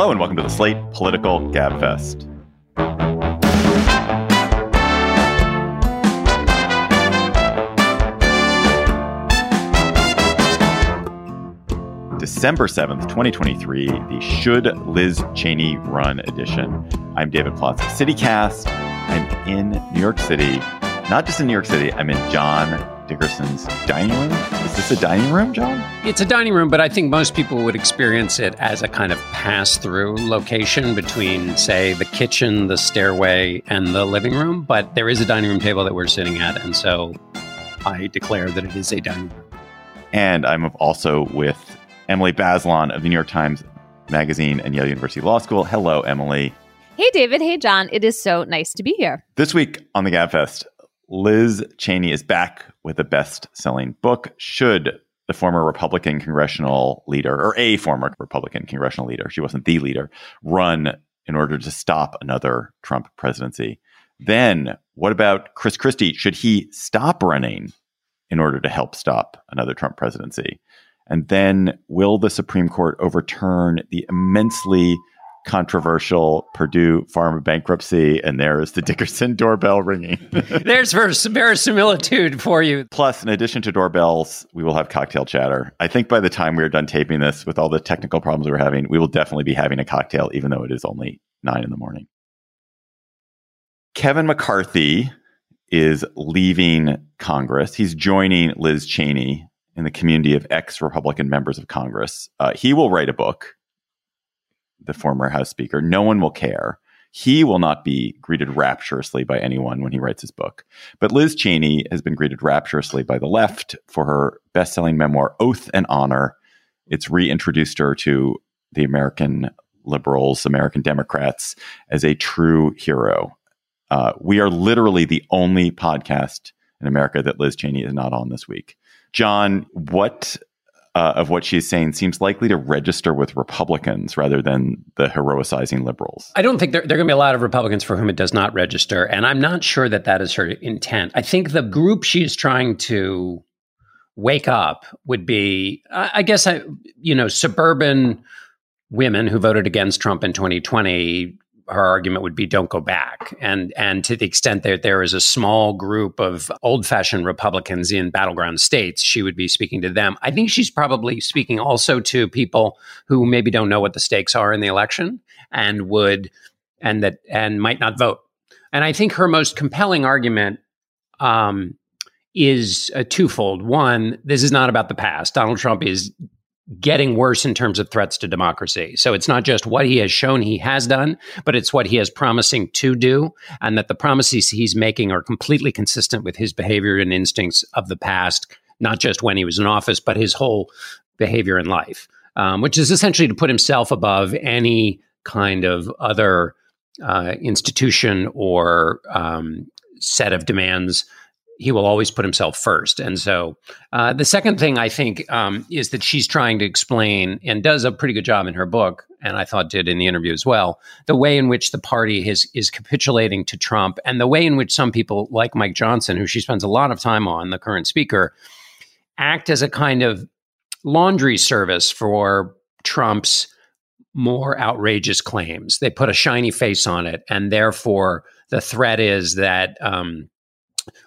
Hello and welcome to the Slate Political Gabfest. December 7th, 2023, the Should Liz Cheney Run edition. I'm David Plotz of CityCast. I'm in New York City. Not just in New York City, I'm in John Dickerson's dining room. Is this a dining room, John? It's a dining room, but I think most people would experience it as a kind of pass through location between, say, the kitchen, the stairway, and the living room. But there is a dining room table that we're sitting at. And so I declare that it is a dining room. And I'm also with Emily Bazelon of the New York Times Magazine and Yale University Law School. Hello, Emily. Hey, David. Hey, John. It is so nice to be here. This week on the Gabfest, Liz Cheney is back with a best selling book. Should the former Republican congressional leader, or a former Republican congressional leader, she wasn't the leader, run in order to stop another Trump presidency? Then what about Chris Christie? Should he stop running in order to help stop another Trump presidency? And then will the Supreme Court overturn the immensely controversial Purdue pharma bankruptcy, and there is the Dickerson doorbell ringing. There's verisimilitude for you. Plus, in addition to doorbells, we will have cocktail chatter. I think by the time we are done taping this, with all the technical problems we're having, we will definitely be having a cocktail, even though it is only nine in the morning. Kevin McCarthy is leaving Congress. He's joining Liz Cheney in the community of ex Republican members of Congress. Uh, he will write a book the former House Speaker. No one will care. He will not be greeted rapturously by anyone when he writes his book. But Liz Cheney has been greeted rapturously by the left for her best selling memoir, Oath and Honor. It's reintroduced her to the American liberals, American Democrats, as a true hero. Uh, we are literally the only podcast in America that Liz Cheney is not on this week. John, what uh, of what she's saying seems likely to register with Republicans rather than the heroicizing liberals. I don't think there, there are going to be a lot of Republicans for whom it does not register. And I'm not sure that that is her intent. I think the group she's trying to wake up would be, I guess, I, you know, suburban women who voted against Trump in 2020 her argument would be don't go back. And and to the extent that there is a small group of old-fashioned Republicans in battleground states, she would be speaking to them. I think she's probably speaking also to people who maybe don't know what the stakes are in the election and would and that and might not vote. And I think her most compelling argument um, is a twofold. One, this is not about the past. Donald Trump is getting worse in terms of threats to democracy. So it's not just what he has shown he has done, but it's what he is promising to do, and that the promises he's making are completely consistent with his behavior and instincts of the past, not just when he was in office, but his whole behavior in life, um, which is essentially to put himself above any kind of other uh, institution or um, set of demands he will always put himself first. And so uh, the second thing I think um, is that she's trying to explain and does a pretty good job in her book, and I thought did in the interview as well, the way in which the party has, is capitulating to Trump and the way in which some people like Mike Johnson, who she spends a lot of time on, the current speaker, act as a kind of laundry service for Trump's more outrageous claims. They put a shiny face on it, and therefore the threat is that um,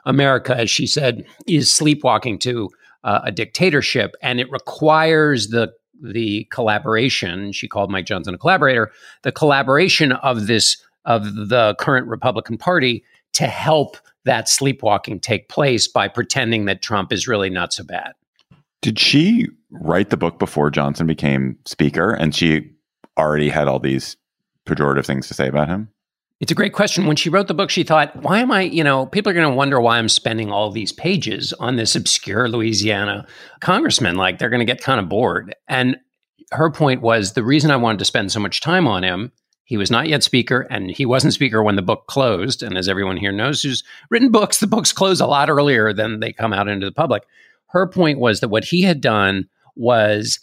America, as she said, is sleepwalking to uh, a dictatorship, and it requires the the collaboration. She called Mike Johnson a collaborator. The collaboration of this of the current Republican Party to help that sleepwalking take place by pretending that Trump is really not so bad. Did she write the book before Johnson became speaker, and she already had all these pejorative things to say about him? It's a great question. When she wrote the book, she thought, why am I, you know, people are going to wonder why I'm spending all these pages on this obscure Louisiana congressman. Like they're going to get kind of bored. And her point was the reason I wanted to spend so much time on him, he was not yet speaker and he wasn't speaker when the book closed. And as everyone here knows who's written books, the books close a lot earlier than they come out into the public. Her point was that what he had done was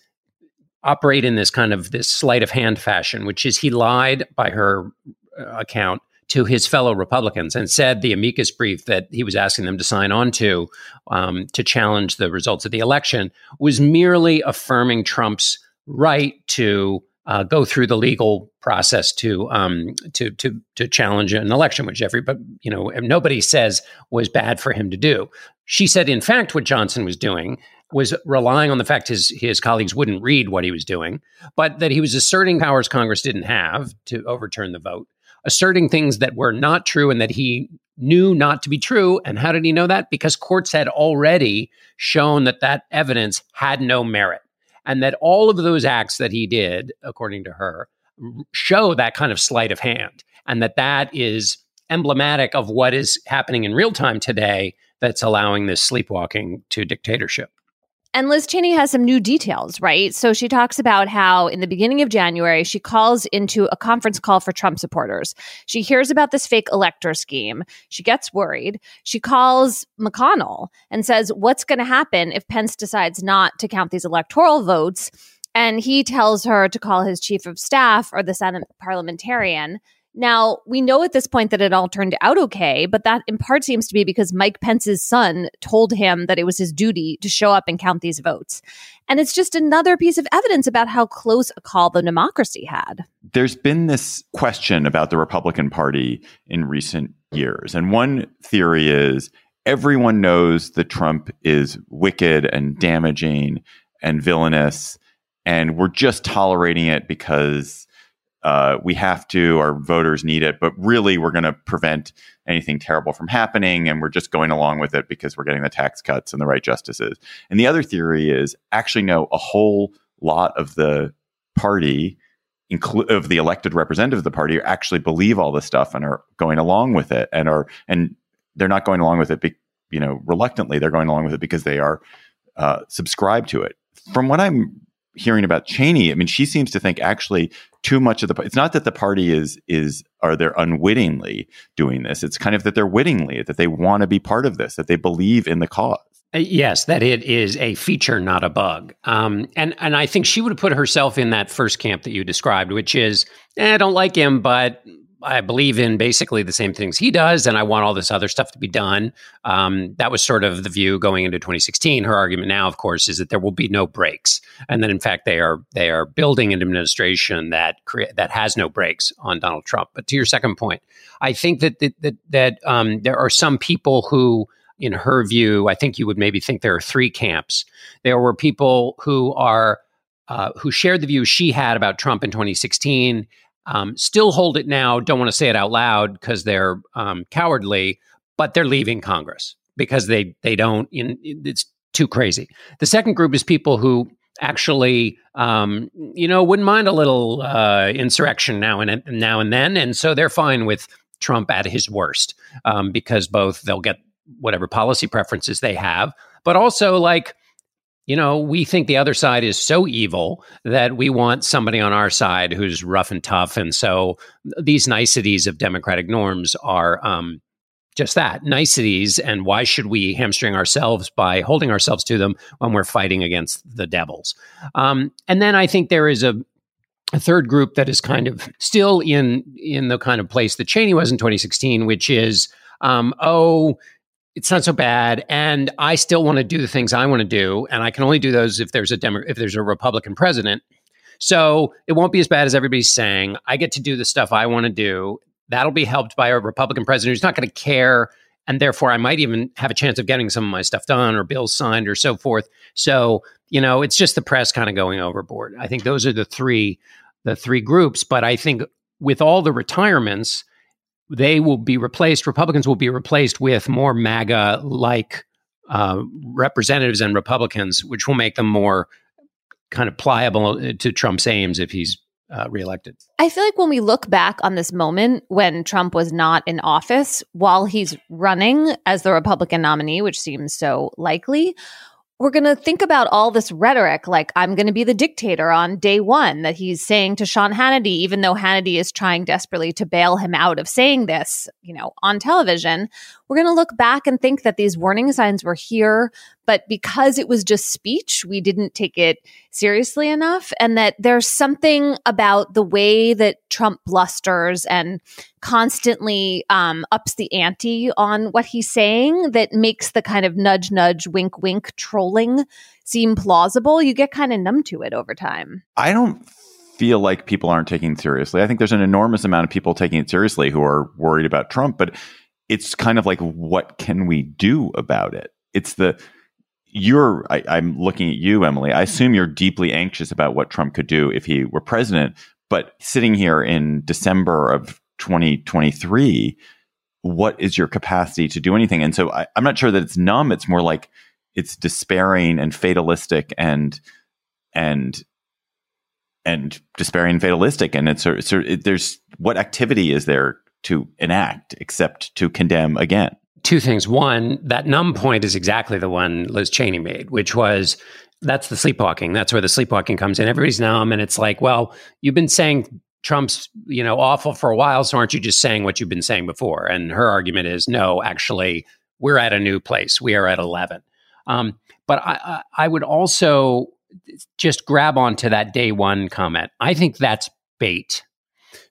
operate in this kind of this sleight of hand fashion, which is he lied by her account to his fellow Republicans and said the amicus brief that he was asking them to sign on to um, to challenge the results of the election was merely affirming Trump's right to uh, go through the legal process to um, to to to challenge an election, which everybody you know nobody says was bad for him to do. She said, in fact, what Johnson was doing was relying on the fact his his colleagues wouldn't read what he was doing, but that he was asserting powers Congress didn't have to overturn the vote, asserting things that were not true and that he knew not to be true. And how did he know that? Because courts had already shown that that evidence had no merit and that all of those acts that he did, according to her, show that kind of sleight of hand, and that that is emblematic of what is happening in real time today that's allowing this sleepwalking to dictatorship. And Liz Cheney has some new details, right? So she talks about how in the beginning of January, she calls into a conference call for Trump supporters. She hears about this fake elector scheme. She gets worried. She calls McConnell and says, What's going to happen if Pence decides not to count these electoral votes? And he tells her to call his chief of staff or the Senate parliamentarian. Now, we know at this point that it all turned out okay, but that in part seems to be because Mike Pence's son told him that it was his duty to show up and count these votes. And it's just another piece of evidence about how close a call the democracy had. There's been this question about the Republican Party in recent years. And one theory is everyone knows that Trump is wicked and damaging and villainous, and we're just tolerating it because uh, we have to, our voters need it, but really we're going to prevent anything terrible from happening. And we're just going along with it because we're getting the tax cuts and the right justices. And the other theory is actually, no, a whole lot of the party, of the elected representatives of the party, actually believe all this stuff and are going along with it and are, and they're not going along with it, be, you know, reluctantly. They're going along with it because they are uh, subscribed to it. From what I'm hearing about Cheney, I mean, she seems to think actually too much of the. It's not that the party is is are they unwittingly doing this. It's kind of that they're wittingly that they want to be part of this, that they believe in the cause. Uh, yes, that it is a feature, not a bug. Um, and and I think she would have put herself in that first camp that you described, which is eh, I don't like him, but I believe in basically the same things he does, and I want all this other stuff to be done. Um, that was sort of the view going into 2016. Her argument now, of course, is that there will be no brakes, and that in fact they are they are building an administration that crea- that has no brakes on Donald Trump. But to your second point, I think that that that, that um, there are some people who. In her view, I think you would maybe think there are three camps. There were people who are uh, who shared the view she had about Trump in 2016 um, still hold it now, don't want to say it out loud because they're um, cowardly, but they're leaving Congress because they they don't. In, it's too crazy. The second group is people who actually, um, you know, wouldn't mind a little uh, insurrection now and now and then, and so they're fine with Trump at his worst um, because both they'll get whatever policy preferences they have, but also like you know, we think the other side is so evil that we want somebody on our side who's rough and tough. And so these niceties of democratic norms are um, just that niceties. And why should we hamstring ourselves by holding ourselves to them when we're fighting against the devils? Um, and then I think there is a, a third group that is kind of still in in the kind of place that Cheney was in 2016, which is, um, oh, it's not so bad and i still want to do the things i want to do and i can only do those if there's a Demo- if there's a republican president. So it won't be as bad as everybody's saying. I get to do the stuff i want to do. That'll be helped by a republican president who's not going to care and therefore i might even have a chance of getting some of my stuff done or bills signed or so forth. So you know it's just the press kind of going overboard. I think those are the three the three groups but i think with all the retirements they will be replaced, Republicans will be replaced with more MAGA like uh, representatives and Republicans, which will make them more kind of pliable to Trump's aims if he's uh, reelected. I feel like when we look back on this moment when Trump was not in office while he's running as the Republican nominee, which seems so likely, we're going to think about all this rhetoric like I'm going to be the dictator on day one that he's saying to Sean Hannity, even though Hannity is trying desperately to bail him out of saying this, you know, on television. We're going to look back and think that these warning signs were here, but because it was just speech, we didn't take it seriously enough. And that there's something about the way that Trump blusters and constantly um, ups the ante on what he's saying that makes the kind of nudge, nudge, wink, wink trolling seem plausible. You get kind of numb to it over time. I don't feel like people aren't taking it seriously. I think there's an enormous amount of people taking it seriously who are worried about Trump, but it's kind of like, what can we do about it? It's the, you're, I, I'm looking at you, Emily. I assume you're deeply anxious about what Trump could do if he were president, but sitting here in December of 2023, what is your capacity to do anything? And so I, I'm not sure that it's numb. It's more like it's despairing and fatalistic and, and and despairing and fatalistic. And it's, it, there's what activity is there to enact except to condemn again? Two things. One, that numb point is exactly the one Liz Cheney made, which was that's the sleepwalking. That's where the sleepwalking comes in. Everybody's numb, and it's like, well, you've been saying Trump's, you know, awful for a while, so aren't you just saying what you've been saying before? And her argument is, no, actually, we're at a new place. We are at eleven. Um, but I, I would also just grab onto that day one comment. I think that's bait.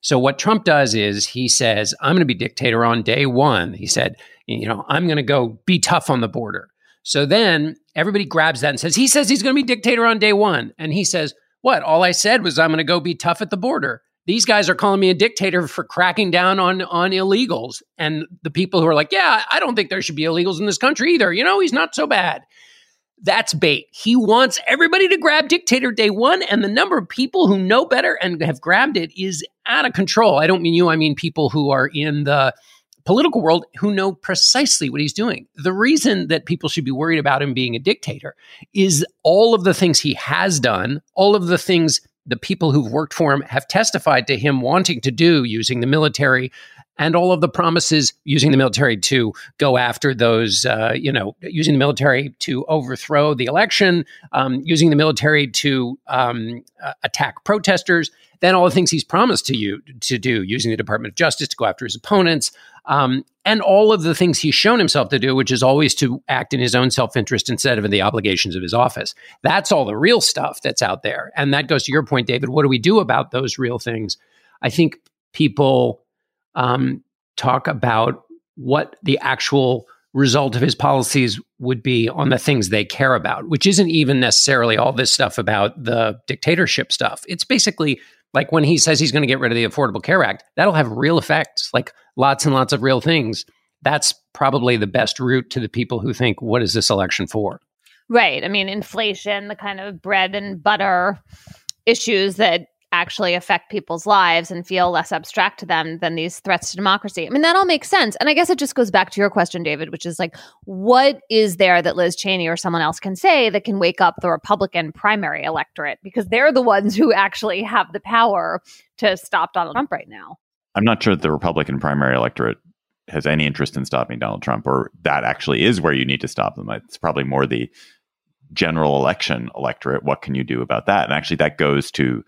So what Trump does is he says, I'm going to be dictator on day one. He said, you know, I'm going to go be tough on the border. So then everybody grabs that and says, he says he's going to be dictator on day one. And he says, what? All I said was I'm going to go be tough at the border. These guys are calling me a dictator for cracking down on, on illegals. And the people who are like, yeah, I don't think there should be illegals in this country either. You know, he's not so bad. That's bait. He wants everybody to grab dictator day one, and the number of people who know better and have grabbed it is out of control. I don't mean you, I mean people who are in the political world who know precisely what he's doing. The reason that people should be worried about him being a dictator is all of the things he has done, all of the things the people who've worked for him have testified to him wanting to do using the military and all of the promises using the military to go after those, uh, you know, using the military to overthrow the election, um, using the military to um, uh, attack protesters, then all the things he's promised to you to do, using the Department of Justice to go after his opponents, um, and all of the things he's shown himself to do, which is always to act in his own self interest instead of in the obligations of his office. That's all the real stuff that's out there. And that goes to your point, David. What do we do about those real things? I think people um, talk about what the actual result of his policies would be on the things they care about, which isn't even necessarily all this stuff about the dictatorship stuff. It's basically like when he says he's going to get rid of the Affordable Care Act, that'll have real effects, like lots and lots of real things. That's probably the best route to the people who think, what is this election for? Right. I mean, inflation, the kind of bread and butter issues that actually affect people's lives and feel less abstract to them than these threats to democracy. I mean, that all makes sense. And I guess it just goes back to your question, David, which is like, what is there that Liz Cheney or someone else can say that can wake up the Republican primary electorate? Because they're the ones who actually have the power to stop Donald Trump right now. I'm not sure that the Republican primary electorate has any interest in stopping Donald Trump, or that actually is where you need to stop them. It's probably more the general election electorate. What can you do about that? And actually, that goes to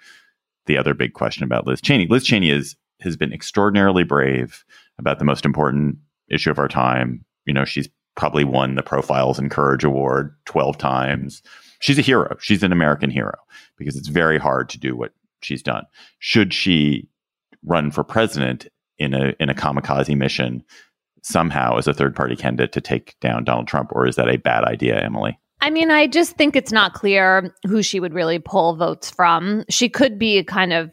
the other big question about Liz Cheney. Liz Cheney is has been extraordinarily brave about the most important issue of our time. You know, she's probably won the Profiles in Courage Award 12 times. She's a hero. She's an American hero because it's very hard to do what she's done. Should she run for president in a in a kamikaze mission somehow as a third party candidate to take down Donald Trump or is that a bad idea, Emily? I mean, I just think it's not clear who she would really pull votes from. She could be kind of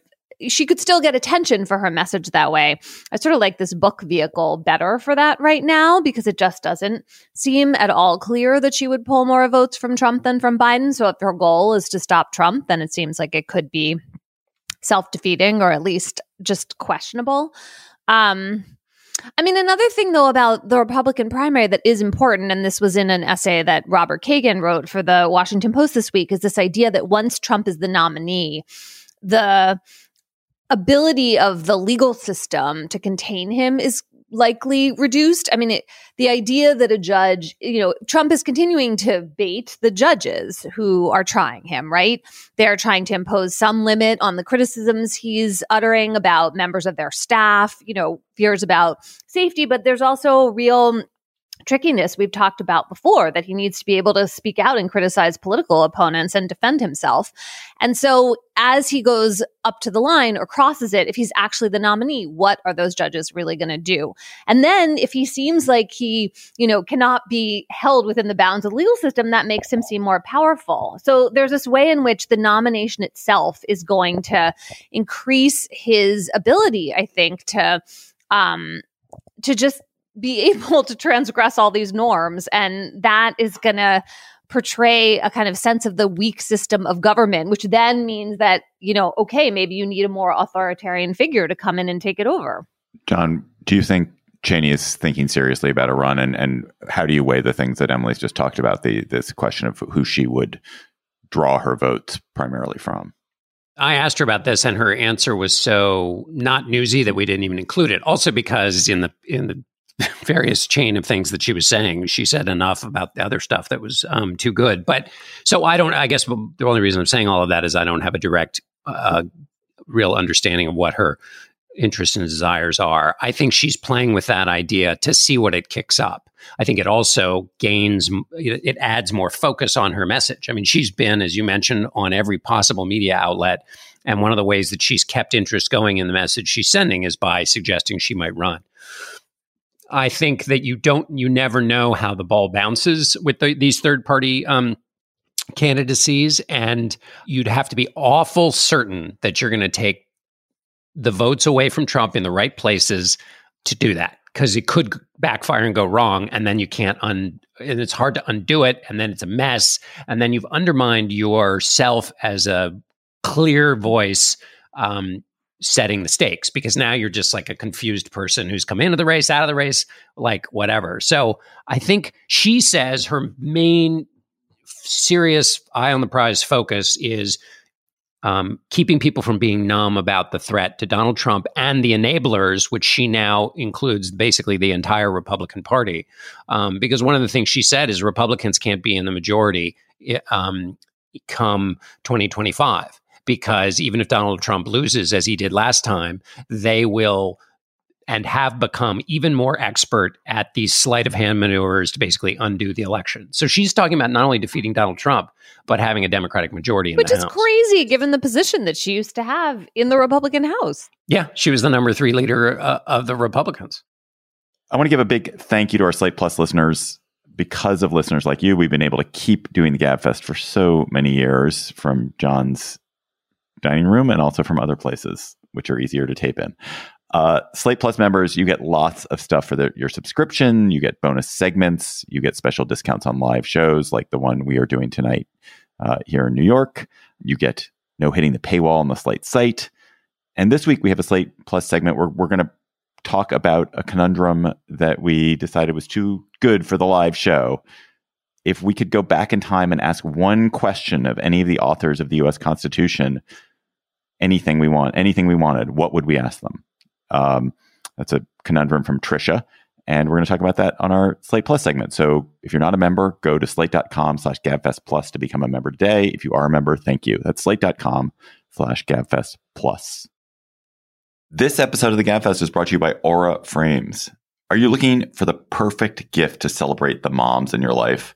she could still get attention for her message that way. I sort of like this book vehicle better for that right now because it just doesn't seem at all clear that she would pull more votes from Trump than from Biden. So if her goal is to stop Trump, then it seems like it could be self-defeating or at least just questionable. Um I mean, another thing though about the Republican primary that is important, and this was in an essay that Robert Kagan wrote for the Washington Post this week, is this idea that once Trump is the nominee, the ability of the legal system to contain him is likely reduced. I mean, it, the idea that a judge, you know, Trump is continuing to bait the judges who are trying him, right? They're trying to impose some limit on the criticisms he's uttering about members of their staff, you know, fears about safety, but there's also real trickiness we've talked about before that he needs to be able to speak out and criticize political opponents and defend himself. And so as he goes up to the line or crosses it, if he's actually the nominee, what are those judges really going to do? And then if he seems like he, you know, cannot be held within the bounds of the legal system, that makes him seem more powerful. So there's this way in which the nomination itself is going to increase his ability, I think, to um to just be able to transgress all these norms. And that is going to portray a kind of sense of the weak system of government, which then means that, you know, okay, maybe you need a more authoritarian figure to come in and take it over. John, do you think Cheney is thinking seriously about a run? And, and how do you weigh the things that Emily's just talked about, the this question of who she would draw her votes primarily from? I asked her about this, and her answer was so not newsy that we didn't even include it. Also, because in the in the various chain of things that she was saying. She said enough about the other stuff that was um, too good. But so I don't, I guess the only reason I'm saying all of that is I don't have a direct, uh, real understanding of what her interests and desires are. I think she's playing with that idea to see what it kicks up. I think it also gains, it adds more focus on her message. I mean, she's been, as you mentioned, on every possible media outlet. And one of the ways that she's kept interest going in the message she's sending is by suggesting she might run. I think that you don't, you never know how the ball bounces with the, these third party um, candidacies. And you'd have to be awful certain that you're going to take the votes away from Trump in the right places to do that because it could backfire and go wrong. And then you can't un, and it's hard to undo it. And then it's a mess. And then you've undermined yourself as a clear voice um, setting the stakes because now you're just like a confused person who's come into the race, out of the race, like whatever. So I think she says her main serious eye on the prize focus is um, keeping people from being numb about the threat to Donald Trump and the enablers, which she now includes basically the entire Republican Party. Um, because one of the things she said is Republicans can't be in the majority um, come 2025 because even if Donald Trump loses, as he did last time, they will and have become even more expert at these sleight of hand maneuvers to basically undo the election. So she's talking about not only defeating Donald Trump, but having a Democratic majority in Which is House. Which is crazy given the position that she used to have in the Republican House. Yeah, she was the number three leader uh, of the Republicans. I want to give a big thank you to our Slate Plus listeners. Because of listeners like you, we've been able to keep doing the GabFest for so many years from John's dining room and also from other places, which are easier to tape in. Uh, Slate Plus members, you get lots of stuff for the, your subscription. You get bonus segments. You get special discounts on live shows like the one we are doing tonight uh, here in New York. You get no hitting the paywall on the Slate site. And this week we have a Slate Plus segment where we're going to talk about a conundrum that we decided was too good for the live show. If we could go back in time and ask one question of any of the authors of the US Constitution, anything we want, anything we wanted, what would we ask them? Um, that's a conundrum from Trisha. And we're going to talk about that on our Slate Plus segment. So if you're not a member, go to slate.com slash GabFest Plus to become a member today. If you are a member, thank you. That's slate.com slash GabFest Plus. This episode of the GabFest is brought to you by Aura Frames. Are you looking for the perfect gift to celebrate the moms in your life?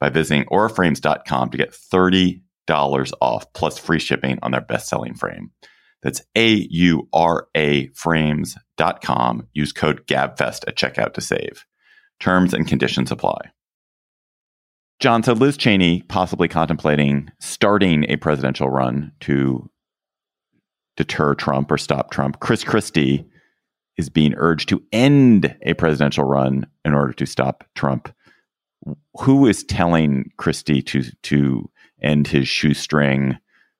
by visiting auraframes.com to get $30 off plus free shipping on their best selling frame. That's A U R A frames.com. Use code GABFEST at checkout to save. Terms and conditions apply. John, so Liz Cheney possibly contemplating starting a presidential run to deter Trump or stop Trump. Chris Christie is being urged to end a presidential run in order to stop Trump. Who is telling Christie to to end his shoestring,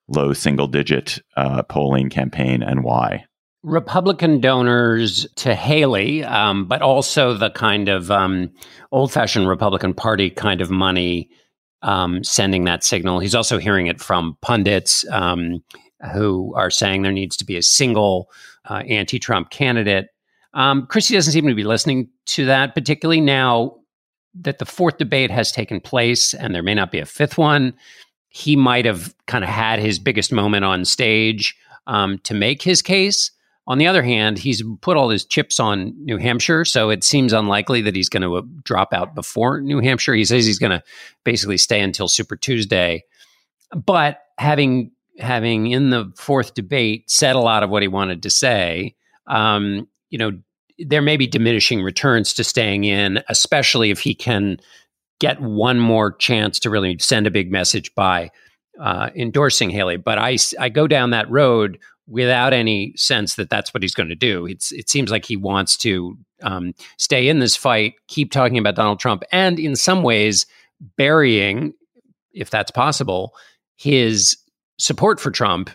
low single digit uh, polling campaign, and why? Republican donors to Haley, um, but also the kind of um, old fashioned Republican Party kind of money um, sending that signal. He's also hearing it from pundits um, who are saying there needs to be a single uh, anti Trump candidate. Um, Christie doesn't seem to be listening to that, particularly now that the fourth debate has taken place and there may not be a fifth one. He might have kind of had his biggest moment on stage um, to make his case. On the other hand, he's put all his chips on New Hampshire, so it seems unlikely that he's going to uh, drop out before New Hampshire. He says he's going to basically stay until Super Tuesday. But having having in the fourth debate said a lot of what he wanted to say, um, you know, there may be diminishing returns to staying in, especially if he can get one more chance to really send a big message by uh, endorsing Haley. But I, I go down that road without any sense that that's what he's going to do. It's, it seems like he wants to um, stay in this fight, keep talking about Donald Trump, and in some ways burying, if that's possible, his support for Trump.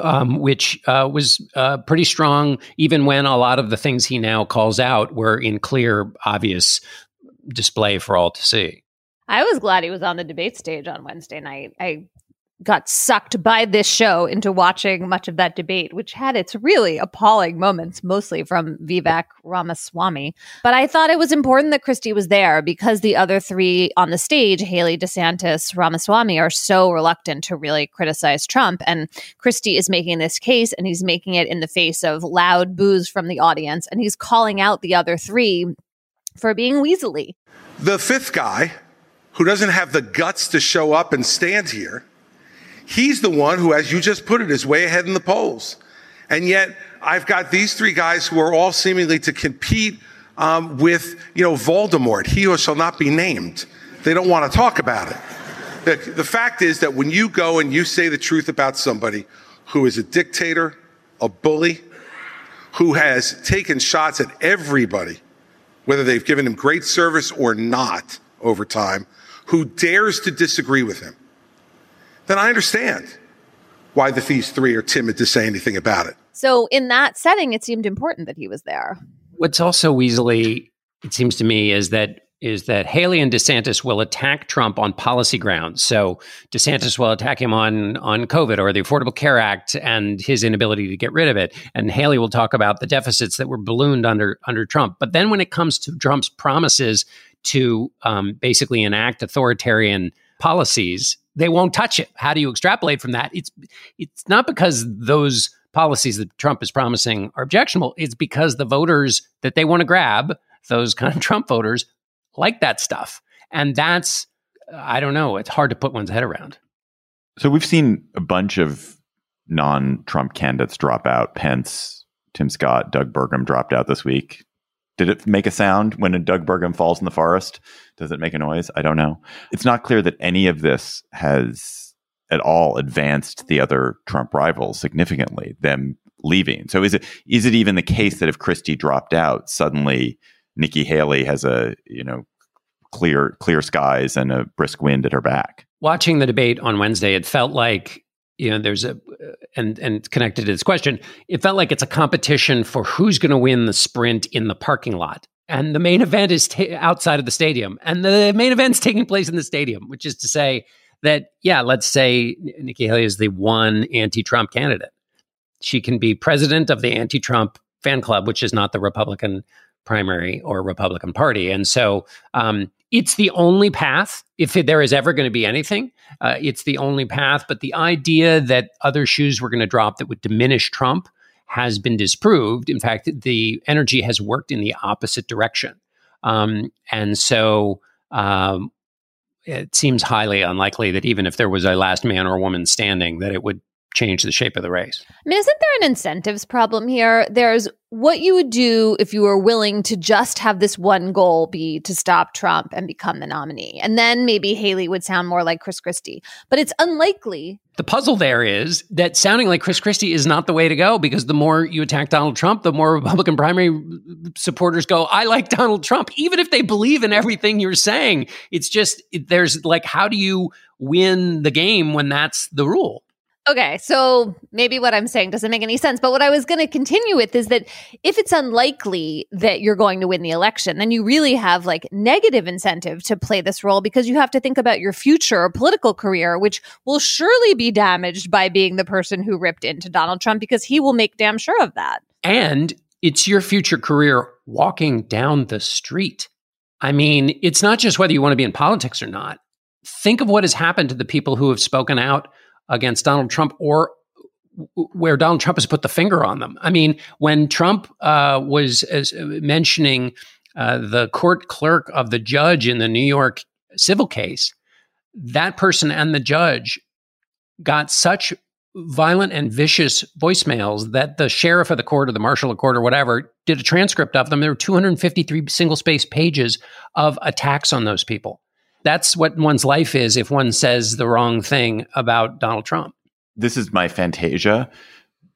Um, which uh, was uh, pretty strong, even when a lot of the things he now calls out were in clear, obvious display for all to see. I was glad he was on the debate stage on Wednesday night. I got sucked by this show into watching much of that debate, which had its really appalling moments, mostly from Vivek Ramaswamy. But I thought it was important that Christie was there because the other three on the stage, Haley DeSantis, Ramaswamy, are so reluctant to really criticize Trump. And Christie is making this case and he's making it in the face of loud boos from the audience. And he's calling out the other three for being weaselly. The fifth guy who doesn't have the guts to show up and stand here He's the one who, as you just put it, is way ahead in the polls. And yet I've got these three guys who are all seemingly to compete um, with, you know, Voldemort. He who shall not be named. They don't want to talk about it. The, the fact is that when you go and you say the truth about somebody who is a dictator, a bully, who has taken shots at everybody, whether they've given him great service or not over time, who dares to disagree with him, then I understand why the these three are timid to say anything about it. So, in that setting, it seemed important that he was there. What's also easily, it seems to me, is that is that Haley and DeSantis will attack Trump on policy grounds. So DeSantis will attack him on on COVID or the Affordable Care Act and his inability to get rid of it, and Haley will talk about the deficits that were ballooned under under Trump. But then when it comes to Trump's promises to um, basically enact authoritarian policies, they won't touch it. How do you extrapolate from that? It's it's not because those policies that Trump is promising are objectionable. It's because the voters that they want to grab, those kind of Trump voters, like that stuff. And that's I don't know, it's hard to put one's head around. So we've seen a bunch of non-Trump candidates drop out. Pence, Tim Scott, Doug Burgum dropped out this week. Did it make a sound when a Doug Burgum falls in the forest? Does it make a noise? I don't know. It's not clear that any of this has at all advanced the other Trump rivals significantly, them leaving. So is it is it even the case that if Christie dropped out, suddenly Nikki Haley has a, you know, clear clear skies and a brisk wind at her back? Watching the debate on Wednesday, it felt like you know there's a and and connected to this question it felt like it's a competition for who's going to win the sprint in the parking lot. And the main event is t- outside of the stadium. And the main event's taking place in the stadium which is to say that yeah let's say nikki haley is the one anti-trump candidate. She can be president of the anti-trump fan club which is not the republican primary or republican party. And so um, it's the only path if there is ever going to be anything uh, it's the only path but the idea that other shoes were going to drop that would diminish trump has been disproved. In fact the energy has worked in the opposite direction. Um, and so um, it seems highly unlikely that even if there was a last man or woman standing that it would change the shape of the race. I mean, isn't there an incentives problem here? There's what you would do if you were willing to just have this one goal be to stop Trump and become the nominee. And then maybe Haley would sound more like Chris Christie. But it's unlikely. The puzzle there is that sounding like Chris Christie is not the way to go because the more you attack Donald Trump, the more Republican primary supporters go, I like Donald Trump, even if they believe in everything you're saying. It's just, there's like, how do you win the game when that's the rule? Okay, so maybe what I'm saying doesn't make any sense. But what I was going to continue with is that if it's unlikely that you're going to win the election, then you really have like negative incentive to play this role because you have to think about your future political career, which will surely be damaged by being the person who ripped into Donald Trump because he will make damn sure of that. And it's your future career walking down the street. I mean, it's not just whether you want to be in politics or not. Think of what has happened to the people who have spoken out against Donald Trump or where Donald Trump has put the finger on them. I mean, when Trump uh, was as, uh, mentioning uh, the court clerk of the judge in the New York civil case, that person and the judge got such violent and vicious voicemails that the sheriff of the court or the marshal of court or whatever did a transcript of them. There were 253 single space pages of attacks on those people. That's what one's life is if one says the wrong thing about Donald Trump. This is my fantasia.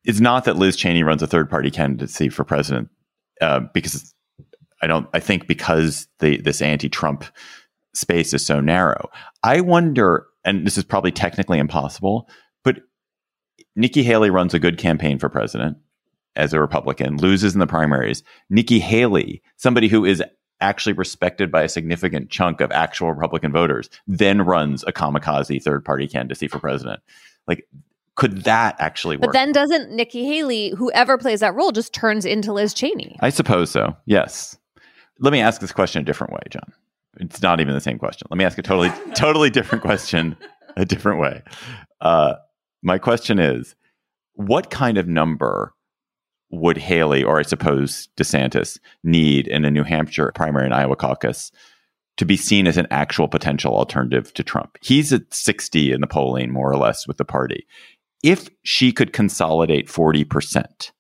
It's not that Liz Cheney runs a third party candidacy for president uh, because I don't. I think because the this anti Trump space is so narrow. I wonder, and this is probably technically impossible, but Nikki Haley runs a good campaign for president as a Republican, loses in the primaries. Nikki Haley, somebody who is actually respected by a significant chunk of actual Republican voters, then runs a kamikaze third party candidacy for president. Like, could that actually work? But then doesn't Nikki Haley, whoever plays that role, just turns into Liz Cheney? I suppose so. Yes. Let me ask this question a different way, John. It's not even the same question. Let me ask a totally, totally different question a different way. Uh, my question is what kind of number would Haley or I suppose DeSantis need in a New Hampshire primary and Iowa caucus to be seen as an actual potential alternative to Trump? He's at 60 in the polling, more or less, with the party. If she could consolidate 40%,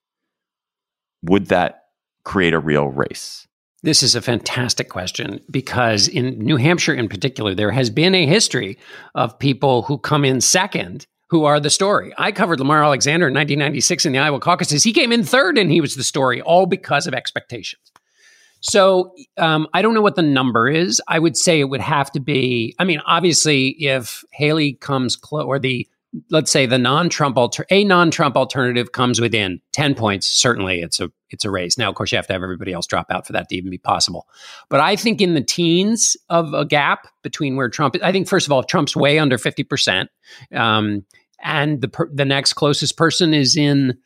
would that create a real race? This is a fantastic question because in New Hampshire, in particular, there has been a history of people who come in second who are the story. I covered Lamar Alexander in 1996 in the Iowa caucuses. He came in third and he was the story, all because of expectations. So um, I don't know what the number is. I would say it would have to be. I mean, obviously, if Haley comes close, or the let's say the non-Trump alter a non-Trump alternative comes within 10 points, certainly it's a it's a race. Now, of course, you have to have everybody else drop out for that to even be possible. But I think in the teens of a gap between where Trump, I think first of all, Trump's way under 50%. Um, and the per, the next closest person is in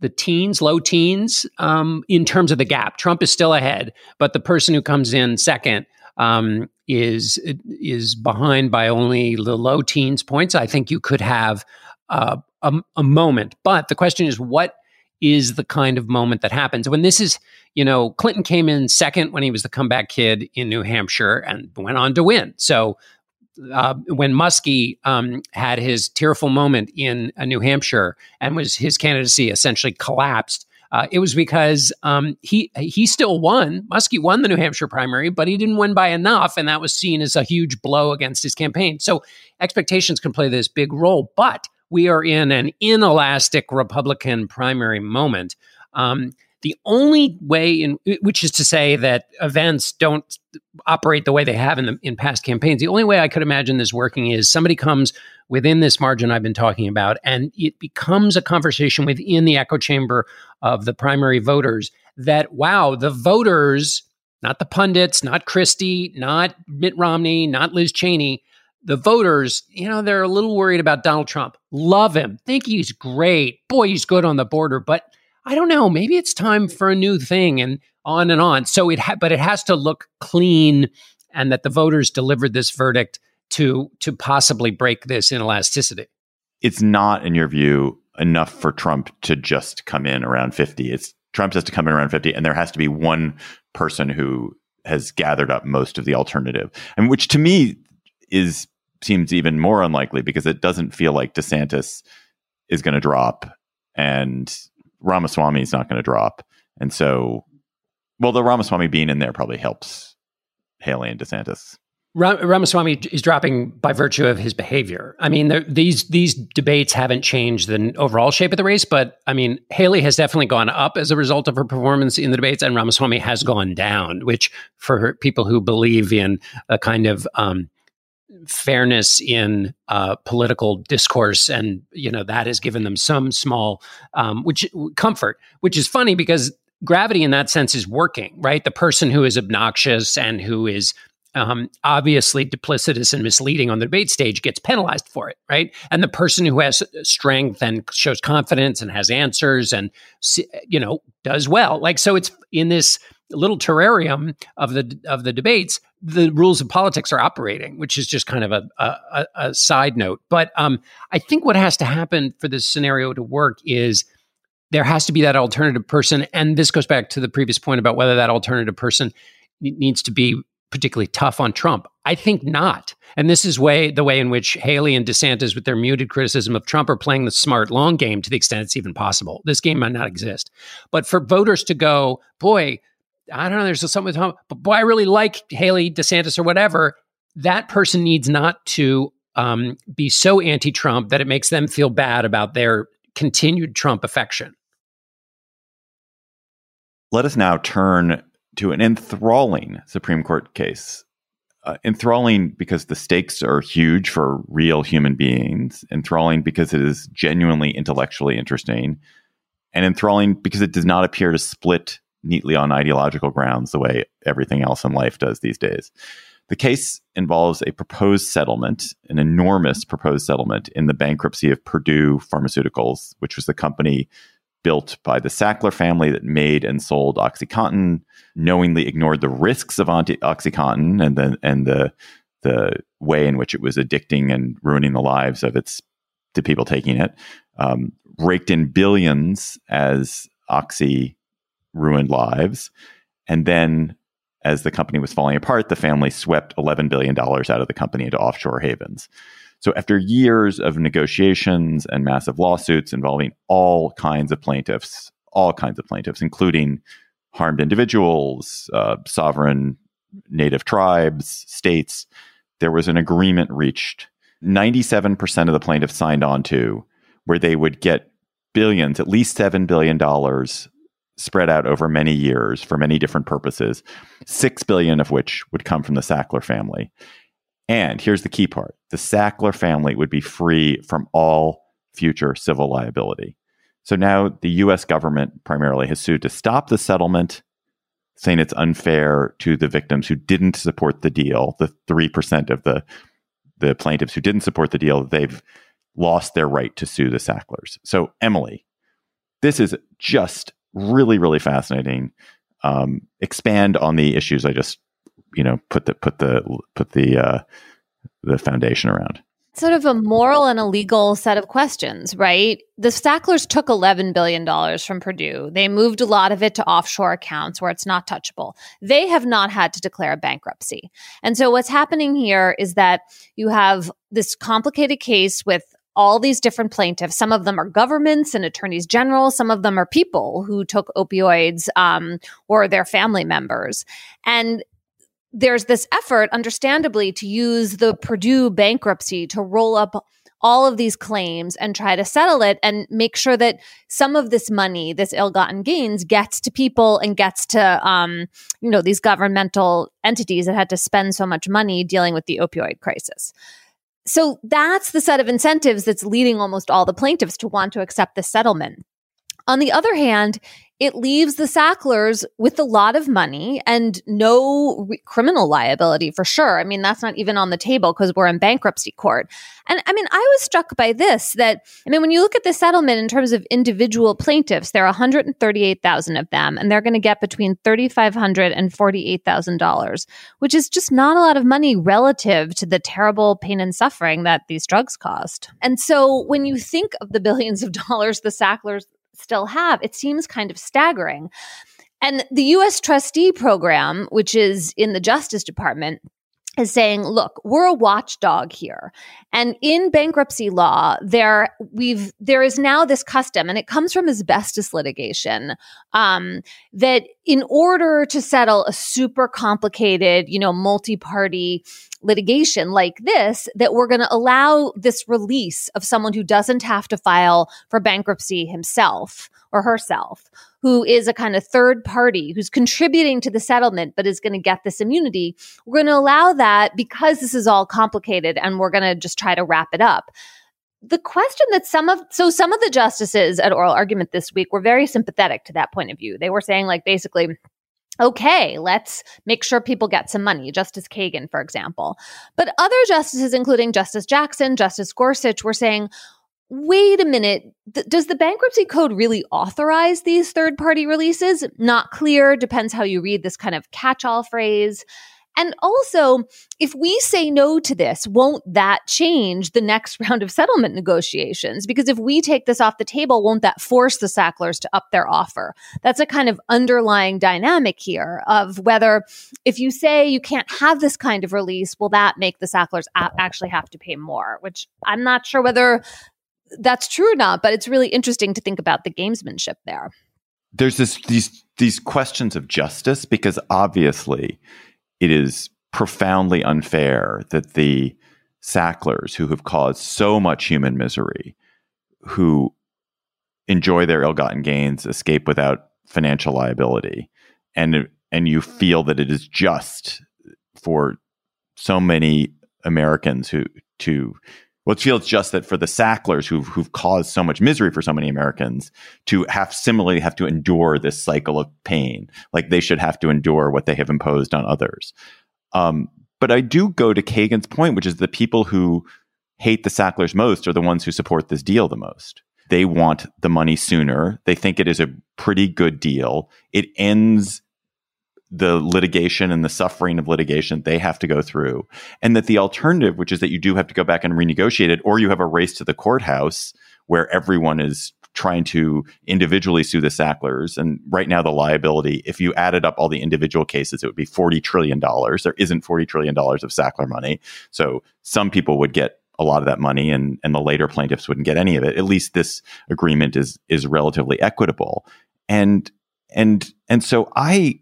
the teens, low teens, um, in terms of the gap. Trump is still ahead, but the person who comes in second um, is is behind by only the low teens points. I think you could have uh, a, a moment, but the question is what is the kind of moment that happens when this is you know clinton came in second when he was the comeback kid in new hampshire and went on to win so uh, when Muskie um, had his tearful moment in uh, New Hampshire and was his candidacy essentially collapsed, uh, it was because um, he he still won. Muskie won the New Hampshire primary, but he didn't win by enough, and that was seen as a huge blow against his campaign. So expectations can play this big role, but we are in an inelastic Republican primary moment. Um, the only way in which is to say that events don't operate the way they have in the in past campaigns. The only way I could imagine this working is somebody comes within this margin I've been talking about, and it becomes a conversation within the echo chamber of the primary voters that wow, the voters, not the pundits, not Christie, not Mitt Romney, not Liz Cheney, the voters, you know, they're a little worried about Donald Trump. Love him, think he's great. Boy, he's good on the border, but I don't know, maybe it's time for a new thing and on and on. So it ha- but it has to look clean and that the voters delivered this verdict to to possibly break this inelasticity. It's not in your view enough for Trump to just come in around 50. It's Trump has to come in around 50 and there has to be one person who has gathered up most of the alternative. And which to me is seems even more unlikely because it doesn't feel like DeSantis is going to drop, and Ramaswamy is not going to drop, and so, well, the Ramaswamy being in there probably helps Haley and DeSantis. Ramaswamy is dropping by virtue of his behavior. I mean, these these debates haven't changed the overall shape of the race, but I mean, Haley has definitely gone up as a result of her performance in the debates, and Ramaswamy has gone down. Which, for people who believe in a kind of um, fairness in uh, political discourse, and you know that has given them some small um, which comfort. Which is funny because gravity in that sense is working, right? The person who is obnoxious and who is um, obviously duplicitous and misleading on the debate stage gets penalized for it, right? And the person who has strength and shows confidence and has answers and you know does well, like so, it's in this little terrarium of the of the debates. The rules of politics are operating, which is just kind of a a, a side note. But um, I think what has to happen for this scenario to work is there has to be that alternative person, and this goes back to the previous point about whether that alternative person needs to be particularly tough on Trump. I think not. And this is way the way in which Haley and DeSantis, with their muted criticism of Trump, are playing the smart long game to the extent it's even possible. This game might not exist. But for voters to go, boy, I don't know, there's something with Trump, but boy, I really like Haley, DeSantis, or whatever. That person needs not to um, be so anti-Trump that it makes them feel bad about their continued Trump affection. Let us now turn to an enthralling Supreme Court case. Uh, enthralling because the stakes are huge for real human beings, enthralling because it is genuinely intellectually interesting, and enthralling because it does not appear to split neatly on ideological grounds the way everything else in life does these days. The case involves a proposed settlement, an enormous proposed settlement in the bankruptcy of Purdue Pharmaceuticals, which was the company built by the Sackler family that made and sold OxyContin, knowingly ignored the risks of OxyContin and the and the the way in which it was addicting and ruining the lives of its the people taking it, um, raked in billions as Oxy ruined lives, and then as the company was falling apart, the family swept $11 billion out of the company into offshore havens. So, after years of negotiations and massive lawsuits involving all kinds of plaintiffs, all kinds of plaintiffs, including harmed individuals, uh, sovereign native tribes, states, there was an agreement reached. 97% of the plaintiffs signed on to where they would get billions, at least $7 billion spread out over many years for many different purposes, 6 billion of which would come from the Sackler family. And here's the key part the Sackler family would be free from all future civil liability. So now the US government primarily has sued to stop the settlement, saying it's unfair to the victims who didn't support the deal, the 3% of the, the plaintiffs who didn't support the deal, they've lost their right to sue the Sacklers. So, Emily, this is just really, really fascinating. Um, expand on the issues I just you know put the put the put the uh, the foundation around sort of a moral and a legal set of questions, right? The Sacklers took $11 billion from Purdue. They moved a lot of it to offshore accounts where it's not touchable. They have not had to declare a bankruptcy. And so what's happening here is that you have this complicated case with all these different plaintiffs. Some of them are governments and attorneys general. Some of them are people who took opioids um, or their family members. And there's this effort, understandably, to use the Purdue bankruptcy to roll up all of these claims and try to settle it and make sure that some of this money, this ill-gotten gains, gets to people and gets to, um, you know, these governmental entities that had to spend so much money dealing with the opioid crisis. So that's the set of incentives that's leading almost all the plaintiffs to want to accept the settlement. On the other hand, it leaves the Sacklers with a lot of money and no re- criminal liability for sure. I mean, that's not even on the table because we're in bankruptcy court. And I mean, I was struck by this that, I mean, when you look at the settlement in terms of individual plaintiffs, there are 138,000 of them, and they're going to get between $3,500 and $48,000, which is just not a lot of money relative to the terrible pain and suffering that these drugs caused. And so when you think of the billions of dollars the Sacklers still have, it seems kind of staggering. And the US trustee program, which is in the Justice Department, is saying, look, we're a watchdog here. And in bankruptcy law, there we've there is now this custom, and it comes from asbestos litigation, um, that in order to settle a super complicated, you know, multi-party litigation like this, that we're going to allow this release of someone who doesn't have to file for bankruptcy himself or herself, who is a kind of third party who's contributing to the settlement but is going to get this immunity. We're going to allow that because this is all complicated and we're going to just try to wrap it up. The question that some of so some of the justices at oral argument this week were very sympathetic to that point of view. They were saying like basically okay, let's make sure people get some money. Justice Kagan, for example. But other justices, including Justice Jackson, Justice Gorsuch, were saying, wait a minute, th- does the bankruptcy code really authorize these third party releases? Not clear, depends how you read this kind of catch all phrase. And also, if we say no to this, won't that change the next round of settlement negotiations? Because if we take this off the table, won't that force the Sacklers to up their offer? That's a kind of underlying dynamic here of whether if you say you can't have this kind of release, will that make the Sacklers actually have to pay more? Which I'm not sure whether that's true or not, but it's really interesting to think about the gamesmanship there. There's this these these questions of justice because obviously it is profoundly unfair that the Sacklers who have caused so much human misery, who enjoy their ill-gotten gains, escape without financial liability, and and you feel that it is just for so many Americans who to well, it feels just that for the Sacklers who've, who've caused so much misery for so many Americans to have similarly have to endure this cycle of pain, like they should have to endure what they have imposed on others. Um, but I do go to Kagan's point, which is the people who hate the Sacklers most are the ones who support this deal the most. They want the money sooner. They think it is a pretty good deal. It ends the litigation and the suffering of litigation they have to go through. And that the alternative, which is that you do have to go back and renegotiate it, or you have a race to the courthouse where everyone is trying to individually sue the Sacklers. And right now, the liability, if you added up all the individual cases, it would be $40 trillion. There isn't $40 trillion of Sackler money. So some people would get a lot of that money and, and the later plaintiffs wouldn't get any of it. At least this agreement is is relatively equitable. And and and so I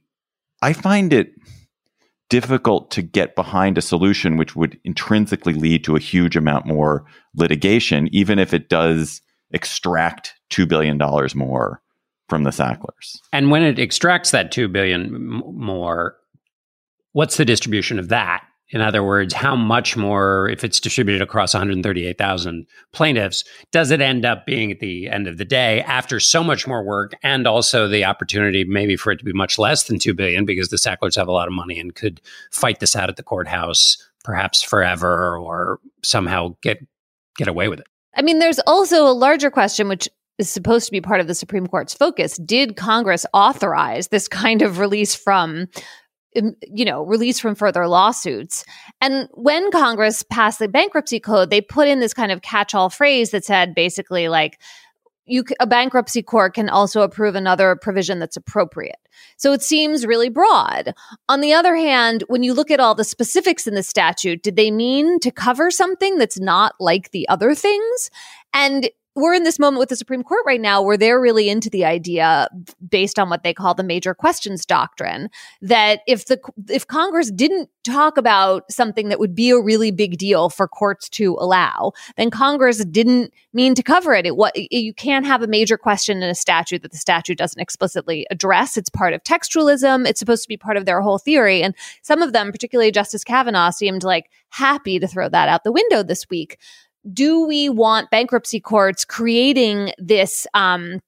I find it difficult to get behind a solution which would intrinsically lead to a huge amount more litigation, even if it does extract $2 billion more from the Sacklers. And when it extracts that $2 billion more, what's the distribution of that? In other words, how much more, if it's distributed across 138,000 plaintiffs, does it end up being at the end of the day after so much more work and also the opportunity maybe for it to be much less than 2 billion because the Sacklers have a lot of money and could fight this out at the courthouse perhaps forever or somehow get get away with it. I mean, there's also a larger question which is supposed to be part of the Supreme Court's focus. Did Congress authorize this kind of release from you know, released from further lawsuits. And when Congress passed the bankruptcy code, they put in this kind of catch all phrase that said basically like, you a bankruptcy court can also approve another provision that's appropriate. So it seems really broad. On the other hand, when you look at all the specifics in the statute, did they mean to cover something that's not like the other things? And we're in this moment with the Supreme Court right now where they're really into the idea based on what they call the major questions doctrine that if the if Congress didn't talk about something that would be a really big deal for courts to allow, then Congress didn't mean to cover it. It what you can't have a major question in a statute that the statute doesn't explicitly address. It's part of textualism. It's supposed to be part of their whole theory. And some of them, particularly Justice Kavanaugh, seemed like happy to throw that out the window this week do we want bankruptcy courts creating this um,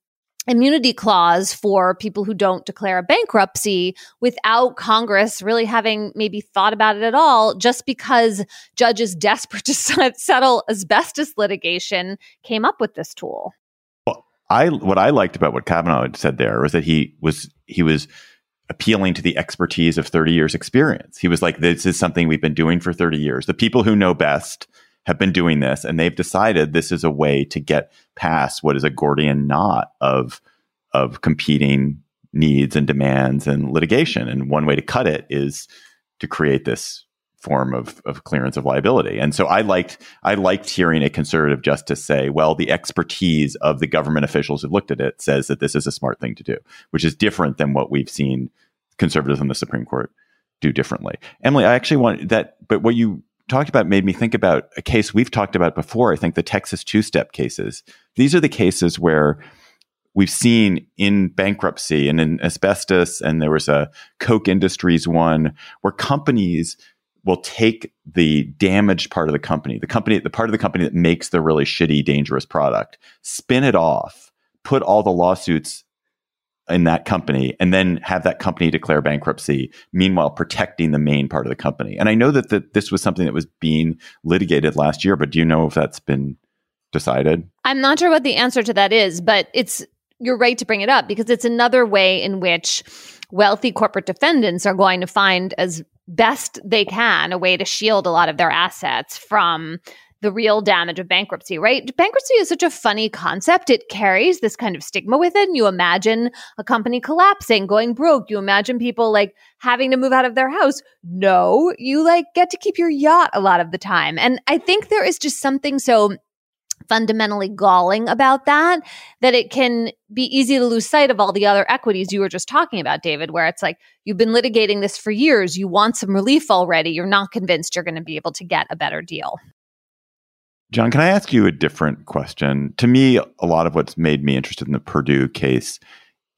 immunity clause for people who don't declare a bankruptcy without Congress really having maybe thought about it at all, just because judges desperate to settle asbestos litigation came up with this tool? Well, I what I liked about what Kavanaugh said there was that he was he was appealing to the expertise of 30 years experience. He was like, this is something we've been doing for 30 years. The people who know best have been doing this and they've decided this is a way to get past what is a Gordian knot of of competing needs and demands and litigation. And one way to cut it is to create this form of, of clearance of liability. And so I liked I liked hearing a conservative justice say, well, the expertise of the government officials who looked at it says that this is a smart thing to do, which is different than what we've seen conservatives in the Supreme Court do differently. Emily, I actually want that, but what you talked about made me think about a case we've talked about before. I think the Texas two step cases. These are the cases where we've seen in bankruptcy and in asbestos, and there was a Koch Industries one where companies will take the damaged part of the company, the company, the part of the company that makes the really shitty, dangerous product, spin it off, put all the lawsuits in that company, and then have that company declare bankruptcy, meanwhile protecting the main part of the company. And I know that, that this was something that was being litigated last year, but do you know if that's been decided? I'm not sure what the answer to that is, but it's you're right to bring it up because it's another way in which wealthy corporate defendants are going to find as best they can a way to shield a lot of their assets from the real damage of bankruptcy, right? Bankruptcy is such a funny concept. It carries this kind of stigma with it. And you imagine a company collapsing, going broke. You imagine people like having to move out of their house. No, you like get to keep your yacht a lot of the time. And I think there is just something so fundamentally galling about that that it can be easy to lose sight of all the other equities you were just talking about david where it's like you've been litigating this for years you want some relief already you're not convinced you're going to be able to get a better deal john can i ask you a different question to me a lot of what's made me interested in the purdue case